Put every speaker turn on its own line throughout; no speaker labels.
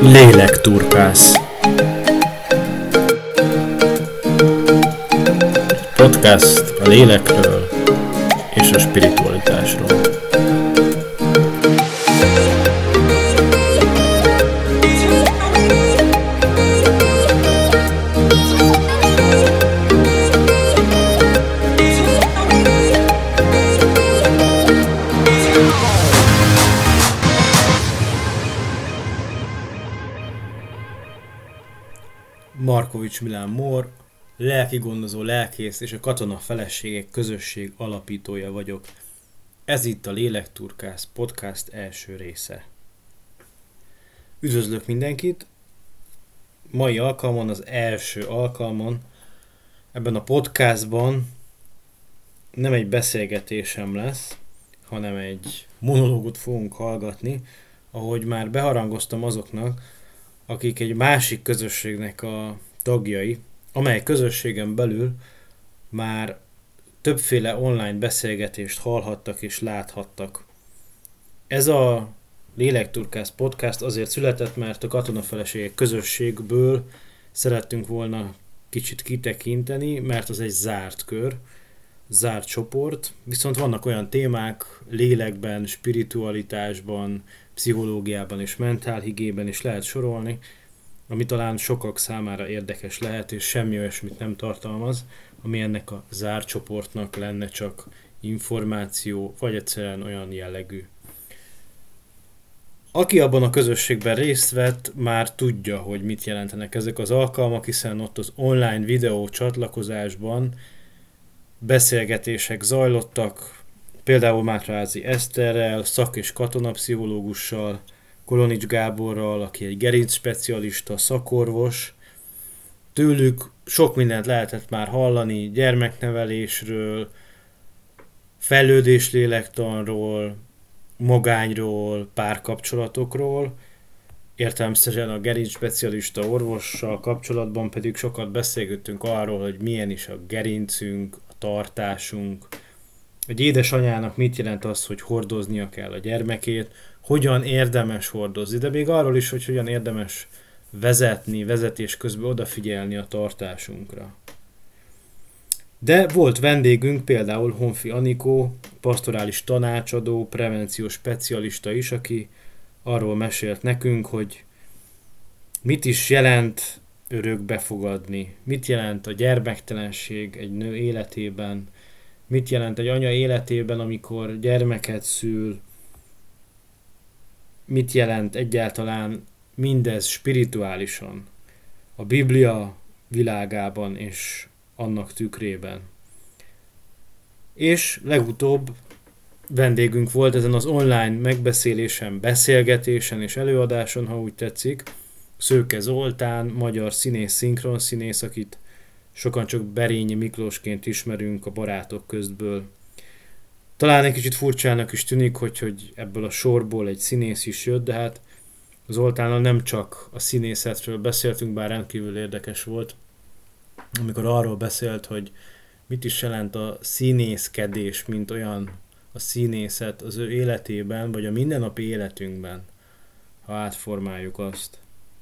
Lélekturkász Podcast a lélekről és a spiritualitásról. Markovics Milán Mór, lelki gondozó lelkész és a katona feleségek közösség alapítója vagyok. Ez itt a Lélekturkász podcast első része. Üdvözlök mindenkit! Mai alkalmon, az első alkalmon, ebben a podcastban nem egy beszélgetésem lesz, hanem egy monológot fogunk hallgatni, ahogy már beharangoztam azoknak, akik egy másik közösségnek a tagjai, amely közösségen belül már többféle online beszélgetést hallhattak és láthattak. Ez a Lélekturkász podcast azért született, mert a katonafeleségek közösségből szerettünk volna kicsit kitekinteni, mert az egy zárt kör, zárt csoport, viszont vannak olyan témák lélekben, spiritualitásban, pszichológiában és mentálhigében is lehet sorolni, ami talán sokak számára érdekes lehet, és semmi olyasmit nem tartalmaz, ami ennek a zárt csoportnak lenne csak információ, vagy egyszerűen olyan jellegű. Aki abban a közösségben részt vett, már tudja, hogy mit jelentenek ezek az alkalmak, hiszen ott az online videó csatlakozásban beszélgetések zajlottak, például Mátrázi Eszterrel, szak- és katonapszichológussal, Kolonics Gáborral, aki egy gerinc specialista, szakorvos. Tőlük sok mindent lehetett már hallani, gyermeknevelésről, fejlődés lélektanról, magányról, párkapcsolatokról. Értelemszerűen a gerinc specialista orvossal kapcsolatban pedig sokat beszélgettünk arról, hogy milyen is a gerincünk, a tartásunk, egy édesanyának mit jelent az, hogy hordoznia kell a gyermekét, hogyan érdemes hordozni, de még arról is, hogy hogyan érdemes vezetni, vezetés közben odafigyelni a tartásunkra. De volt vendégünk például Honfi Anikó, pastorális tanácsadó, prevenciós specialista is, aki arról mesélt nekünk, hogy mit is jelent örökbe fogadni, mit jelent a gyermektelenség egy nő életében, mit jelent egy anya életében, amikor gyermeket szül, mit jelent egyáltalán mindez spirituálisan, a Biblia világában és annak tükrében. És legutóbb vendégünk volt ezen az online megbeszélésen, beszélgetésen és előadáson, ha úgy tetszik, Szőke Zoltán, magyar színész, szinkronszínész, akit sokan csak Berényi Miklósként ismerünk a barátok köztből. Talán egy kicsit furcsának is tűnik, hogy, hogy ebből a sorból egy színész is jött, de hát Zoltánnal nem csak a színészetről beszéltünk, bár rendkívül érdekes volt, amikor arról beszélt, hogy mit is jelent a színészkedés, mint olyan a színészet az ő életében, vagy a mindennapi életünkben, ha átformáljuk azt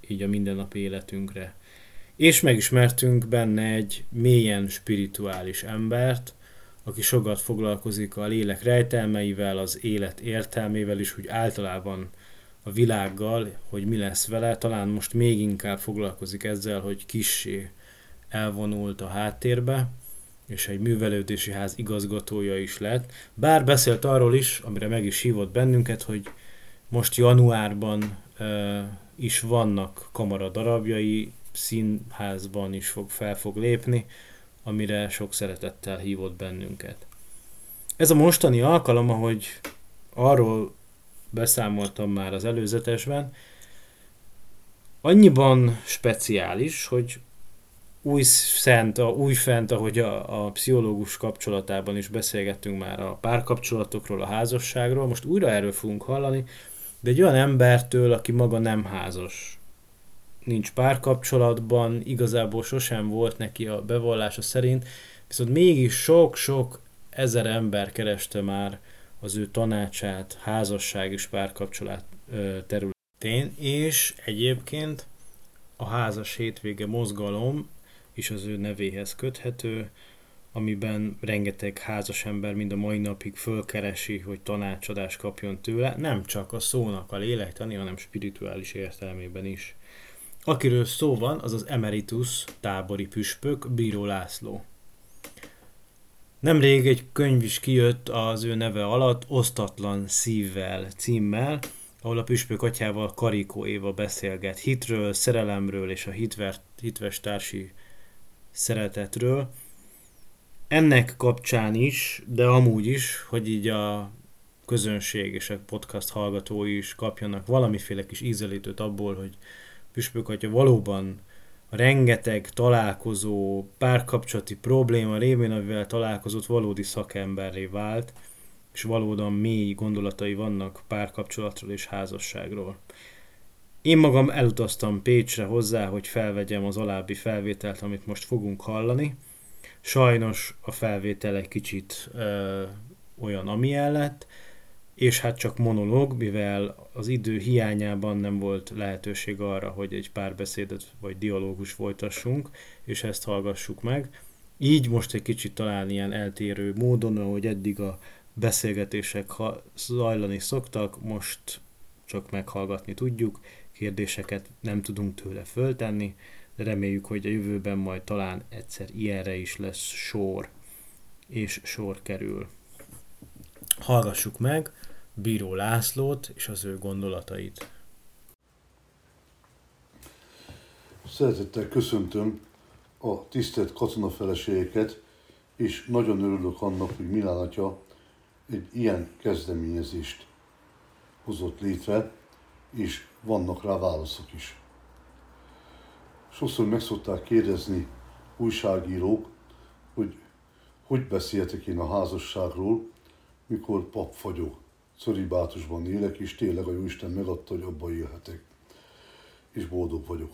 így a mindennapi életünkre. És megismertünk benne egy mélyen spirituális embert, aki sokat foglalkozik a lélek rejtelmeivel, az élet értelmével is, úgy általában a világgal, hogy mi lesz vele, talán most még inkább foglalkozik ezzel, hogy kissé elvonult a háttérbe, és egy művelődési ház igazgatója is lett. Bár beszélt arról is, amire meg is hívott bennünket, hogy most januárban uh, is vannak kamara darabjai, színházban is fog, fel fog lépni, amire sok szeretettel hívott bennünket. Ez a mostani alkalom, ahogy arról beszámoltam már az előzetesben, annyiban speciális, hogy új szent, a, új fent, ahogy a, a pszichológus kapcsolatában is beszélgettünk már a párkapcsolatokról, a házasságról, most újra erről fogunk hallani, de egy olyan embertől, aki maga nem házas, nincs párkapcsolatban, igazából sosem volt neki a bevallása szerint, viszont mégis sok-sok ezer ember kereste már az ő tanácsát házasság és párkapcsolat területén. és egyébként a házas hétvége mozgalom is az ő nevéhez köthető, amiben rengeteg házas ember mind a mai napig fölkeresi, hogy tanácsadást kapjon tőle, nem csak a szónak a lélektani, hanem spirituális értelmében is. Akiről szó van, az az emeritus tábori püspök, Bíró László. Nemrég egy könyv is kijött az ő neve alatt, Osztatlan szívvel címmel, ahol a püspök atyával Karikó Éva beszélget hitről, szerelemről és a hitver, hitves társi szeretetről. Ennek kapcsán is, de amúgy is, hogy így a közönség és a podcast hallgatói is kapjanak valamiféle kis ízelítőt abból, hogy püspök atya valóban a rengeteg találkozó, párkapcsolati probléma révén, amivel találkozott, valódi szakemberré vált, és valóban mély gondolatai vannak párkapcsolatról és házasságról. Én magam elutaztam Pécsre hozzá, hogy felvegyem az alábbi felvételt, amit most fogunk hallani. Sajnos a felvétel egy kicsit ö, olyan, amilyen lett, és hát csak monológ, mivel az idő hiányában nem volt lehetőség arra, hogy egy párbeszédet vagy dialógus folytassunk, és ezt hallgassuk meg. Így most egy kicsit talán ilyen eltérő módon, ahogy eddig a beszélgetések zajlani szoktak, most csak meghallgatni tudjuk, kérdéseket nem tudunk tőle föltenni, de reméljük, hogy a jövőben majd talán egyszer ilyenre is lesz sor, és sor kerül. Hallgassuk meg Bíró Lászlót és az ő gondolatait.
Szeretettel köszöntöm a tisztelt katonafeleségeket, és nagyon örülök annak, hogy Milán atya egy ilyen kezdeményezést hozott létre, és vannak rá válaszok is. Sokszor meg szokták kérdezni újságírók, hogy hogy beszéltek én a házasságról, mikor pap vagyok, szöribátusban élek, és tényleg a Jóisten megadta, hogy abba élhetek, és boldog vagyok.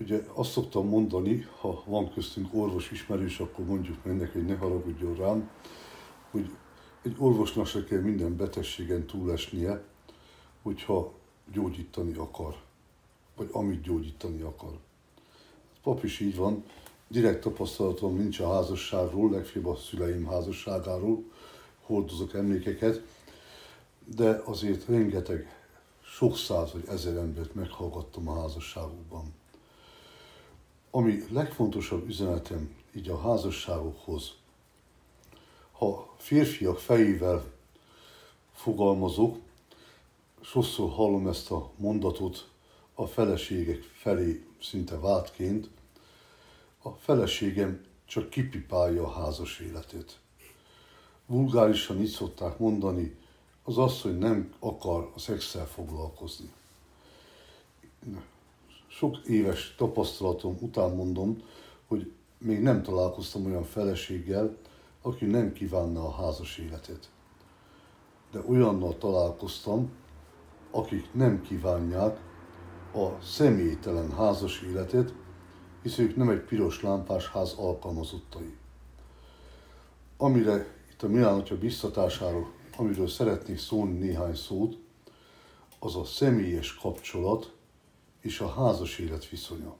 Ugye azt szoktam mondani, ha van köztünk orvos ismerős, akkor mondjuk meg neki, hogy ne haragudjon rám, hogy egy orvosnak se kell minden betegségen túlesnie, hogyha gyógyítani akar, vagy amit gyógyítani akar. A pap is így van, direkt tapasztalatom nincs a házasságról, legfőbb a szüleim házasságáról, hordozok emlékeket, de azért rengeteg, sok száz vagy ezer embert meghallgattam a házasságukban. Ami legfontosabb üzenetem így a házasságokhoz, ha férfiak fejével fogalmazok, sokszor hallom ezt a mondatot a feleségek felé szinte vádként, a feleségem csak kipipálja a házas életét. Vulgárisan így szokták mondani, az az, hogy nem akar a szexszel foglalkozni. Sok éves tapasztalatom után mondom, hogy még nem találkoztam olyan feleséggel, aki nem kívánna a házas életet. De olyannal találkoztam, akik nem kívánják a személytelen házas életet, hisz ők nem egy piros lámpás ház alkalmazottai. Amire itt a Milán atya biztatásáról, amiről szeretnék szólni néhány szót, az a személyes kapcsolat és a házas élet viszonya.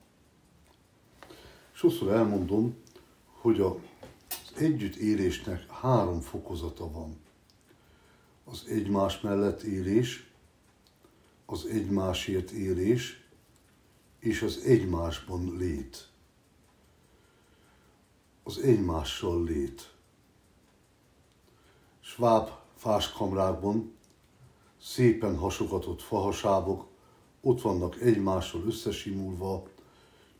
Sokszor elmondom, hogy a együttélésnek három fokozata van. Az egymás mellett élés, az egymásért élés, és az egymásban lét. Az egymással lét. Schwab fáskamrákban szépen hasogatott fahasábok ott vannak egymással összesimulva,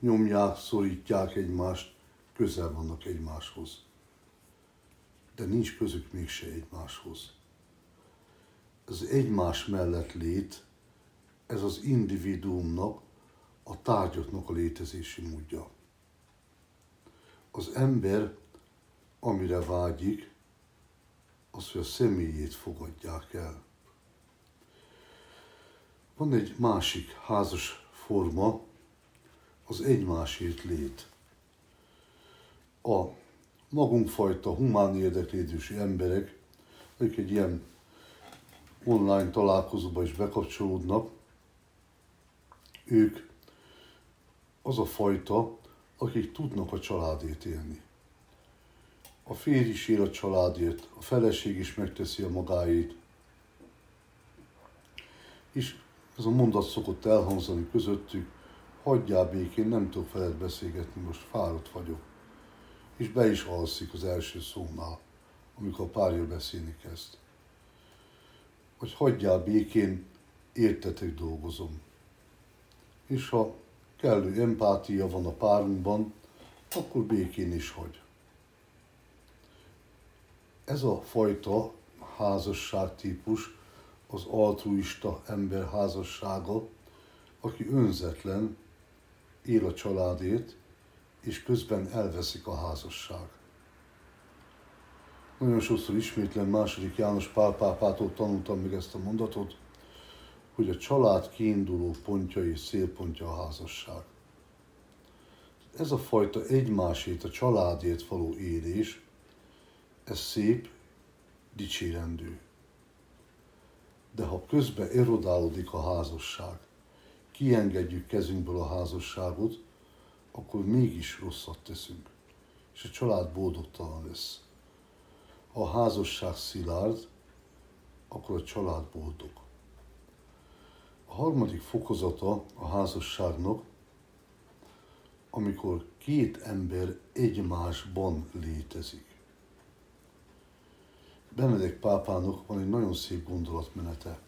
nyomják, szorítják egymást, közel vannak egymáshoz de nincs közük mégse egymáshoz. Az egymás mellett lét, ez az individuumnak, a tárgyaknak a létezési módja. Az ember, amire vágyik, az, hogy a személyét fogadják el. Van egy másik házas forma, az egymásért lét. A magunkfajta humán érdeklődési emberek, akik egy ilyen online találkozóba is bekapcsolódnak, ők az a fajta, akik tudnak a családét élni. A férj is él a családért, a feleség is megteszi a magáét. És ez a mondat szokott elhangzani közöttük, hagyjál békén, nem tudok veled beszélgetni, most fáradt vagyok. És be is alszik az első szónál, amikor a párja beszélni kezd. Hogy hagyjál békén, értetek dolgozom. És ha kellő empátia van a párunkban, akkor békén is hagy. Ez a fajta házasságtípus az altruista ember házassága, aki önzetlen, él a családét, és közben elveszik a házasság. Nagyon sokszor ismétlen második János Pál pápától tanultam meg ezt a mondatot, hogy a család kiinduló pontja és szélpontja a házasság. Ez a fajta egymásét, a családért való élés, ez szép, dicsérendő. De ha közben erodálódik a házasság, kiengedjük kezünkből a házasságot, akkor mégis rosszat teszünk, és a család boldogtalan lesz. Ha a házasság szilárd, akkor a család boldog. A harmadik fokozata a házasságnak, amikor két ember egymásban létezik. Benedek pápának van egy nagyon szép gondolatmenete.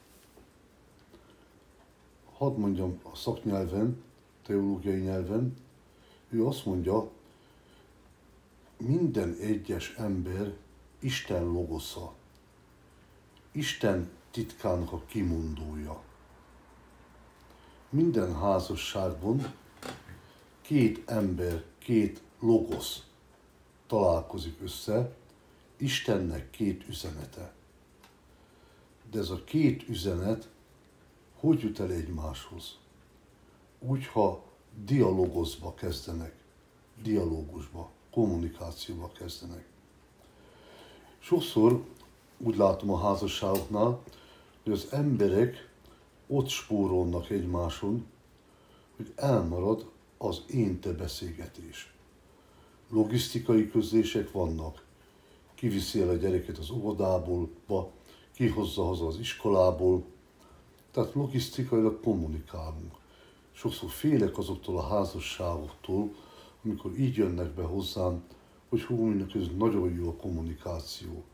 Hadd mondjam a szaknyelven, teológiai nyelven, ő azt mondja, minden egyes ember Isten logosza, Isten titkának a kimondója. Minden házasságban két ember, két logosz találkozik össze, Istennek két üzenete. De ez a két üzenet hogy jut el egymáshoz? Úgy, ha dialogozba kezdenek, dialógusba, kommunikációba kezdenek. Sokszor úgy látom a házasságoknál, hogy az emberek ott spórolnak egymáson, hogy elmarad az én-te beszélgetés. Logisztikai közlések vannak. Kiviszi el a gyereket az óvodából, ba, kihozza haza az iskolából. Tehát logisztikailag kommunikálunk. Sokszor félek azoktól a házasságoktól, amikor így jönnek be hozzám, hogy hú, ez nagyon jó a kommunikáció.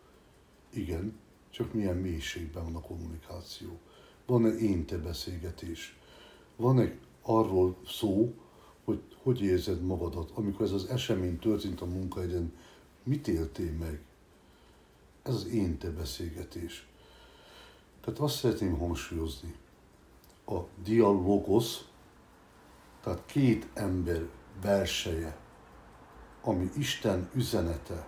Igen, csak milyen mélységben van a kommunikáció. Van-e én-te beszélgetés? Van-e arról szó, hogy hogy érzed magadat, amikor ez az esemény történt a munkahelyen, mit éltél meg? Ez az én-te beszélgetés. Tehát azt szeretném hangsúlyozni. A dialogos, tehát két ember verseje, ami Isten üzenete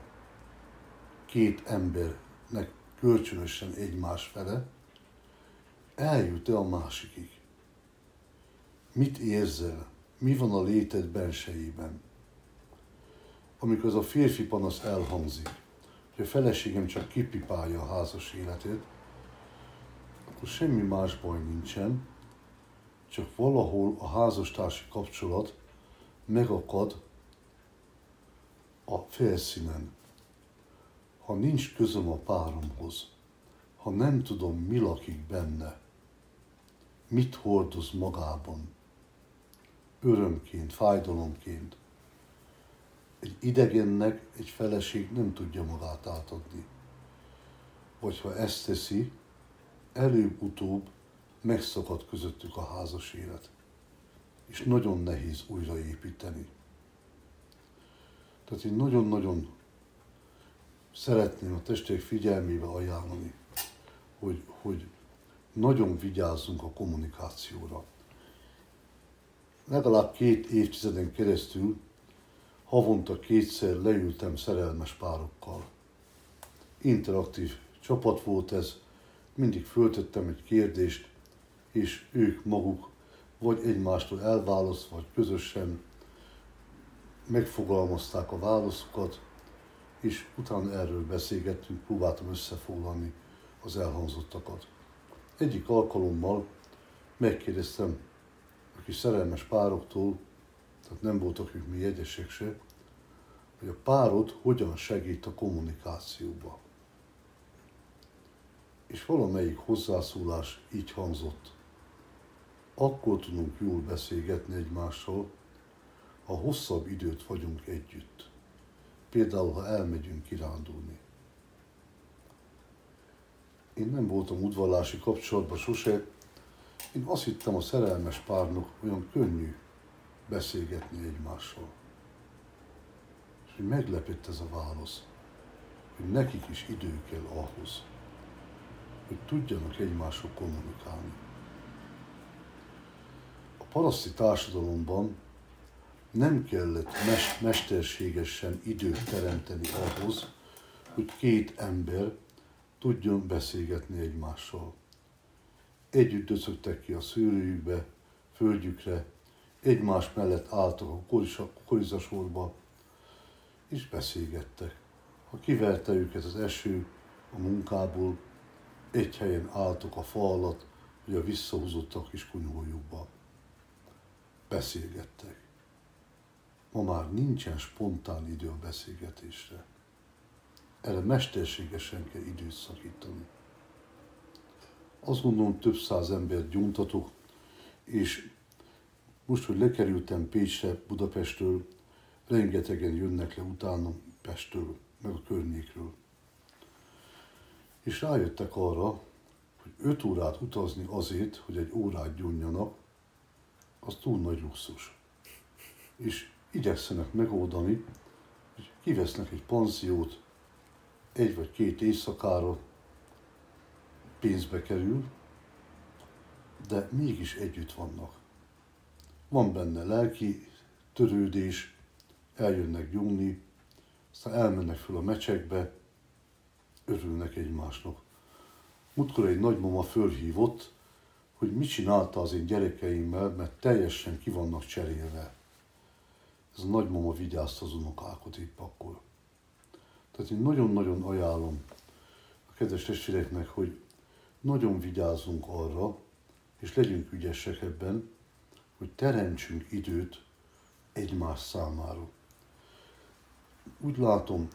két embernek kölcsönösen egymás fele, eljut-e a másikig? Mit érzel? Mi van a léted bensejében? Amikor az a férfi panasz elhangzik, hogy a feleségem csak kipipálja a házas életét, akkor semmi más baj nincsen, csak valahol a házastársi kapcsolat megakad a felszínen. Ha nincs közöm a páromhoz, ha nem tudom, mi lakik benne, mit hordoz magában, örömként, fájdalomként. Egy idegennek egy feleség nem tudja magát átadni. Vagy ha ezt teszi, előbb-utóbb megszakad közöttük a házas élet. És nagyon nehéz újraépíteni. Tehát én nagyon-nagyon szeretném a testék figyelmébe ajánlani, hogy, hogy nagyon vigyázzunk a kommunikációra. Legalább két évtizeden keresztül havonta kétszer leültem szerelmes párokkal. Interaktív csapat volt ez, mindig föltettem egy kérdést, és ők maguk vagy egymástól elválaszt, vagy közösen megfogalmazták a válaszokat, és utána erről beszélgettünk, próbáltam összefoglalni az elhangzottakat. Egyik alkalommal megkérdeztem a is szerelmes pároktól, tehát nem voltak ők mi egyesek se, hogy a párod hogyan segít a kommunikációba. És valamelyik hozzászólás így hangzott. Akkor tudunk jól beszélgetni egymással, ha hosszabb időt vagyunk együtt. Például, ha elmegyünk kirándulni. Én nem voltam udvallási kapcsolatban sose, én azt hittem a szerelmes párnak olyan könnyű beszélgetni egymással. És hogy meglepett ez a válasz, hogy nekik is idő kell ahhoz, hogy tudjanak egymással kommunikálni. A paraszti társadalomban nem kellett mes- mesterségesen időt teremteni ahhoz, hogy két ember tudjon beszélgetni egymással. Együtt döcögtek ki a szőrőjükbe, földjükre, egymás mellett álltak a korizasorba, és beszélgettek. Ha kiverte őket az eső a munkából, egy helyen álltak a fa alatt, hogy a visszahúzottak kis kunyhójukba. Beszélgettek. Ma már nincsen spontán idő a beszélgetésre. Erre mesterségesen kell időt szakítani. Azt gondolom, több száz embert gyuntatok, és most, hogy lekerültem Pécsre, Budapestről, rengetegen jönnek le utána Pestről, meg a környékről. És rájöttek arra, hogy öt órát utazni azért, hogy egy órát gyunjanak, az túl nagy luxus. És igyekszenek megoldani, hogy kivesznek egy panziót egy vagy két éjszakára, pénzbe kerül, de mégis együtt vannak. Van benne lelki törődés, eljönnek gyungni, aztán elmennek föl a mecsekbe, örülnek egymásnak. Múltkor egy nagymama fölhívott, hogy mit csinálta az én gyerekeimmel, mert teljesen ki vannak cserélve. Ez a nagymama vigyázta az unokákat itt akkor. Tehát én nagyon-nagyon ajánlom a kedves testvéreknek, hogy nagyon vigyázzunk arra, és legyünk ügyesek ebben, hogy teremtsünk időt egymás számára. Úgy látom,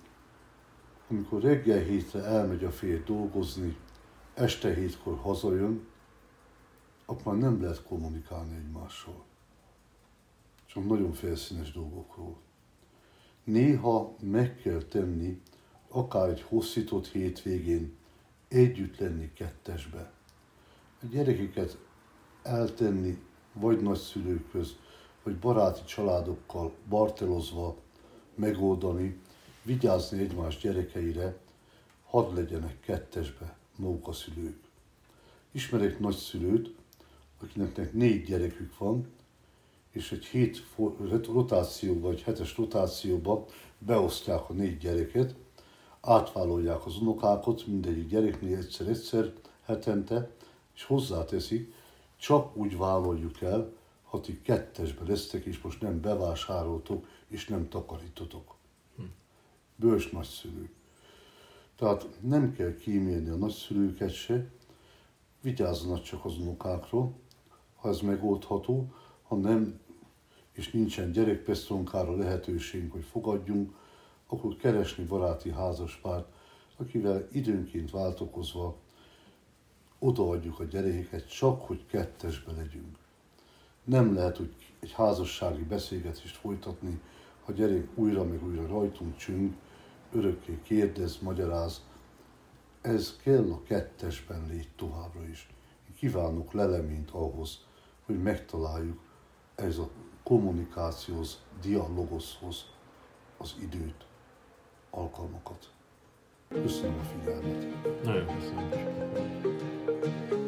amikor reggel hétre elmegy a férj dolgozni, este hétkor hazajön, akkor nem lehet kommunikálni egymással. Csak nagyon felszínes dolgokról. Néha meg kell tenni, akár egy hosszított hétvégén, együtt lenni kettesbe. A gyerekeket eltenni vagy nagyszülőköz, vagy baráti családokkal bartelozva megoldani, vigyázni egymás gyerekeire, hadd legyenek kettesbe maguk a szülők. Ismerek nagyszülőt, akinek négy gyerekük van, és egy hét rotációba, vagy hetes rotációba beosztják a négy gyereket, átvállalják az unokákat, mindegyik gyereknél egyszer-egyszer hetente, és hozzáteszik, csak úgy vállaljuk el, ha ti kettesbe lesztek, és most nem bevásároltok, és nem takarítotok. Hm. Bős nagyszülők. Tehát nem kell kímélni a nagyszülőket se, vigyázzanak csak az unokákra, ha ez megoldható, ha nem, és nincsen gyerekpesztonkára lehetőségünk, hogy fogadjunk, akkor keresni baráti házaspárt, akivel időnként váltokozva odaadjuk a gyerekeket, csak hogy kettesbe legyünk. Nem lehet, hogy egy házassági beszélgetést folytatni, ha gyerek újra meg újra rajtunk csüng, örökké kérdez, magyaráz. Ez kell a kettesben légy továbbra is. Én kívánok leleményt ahhoz, hogy megtaláljuk ez a kommunikációhoz, dialogoshoz az időt alkalmakat. Köszönöm a figyelmet.
Nagyon köszönöm. thank you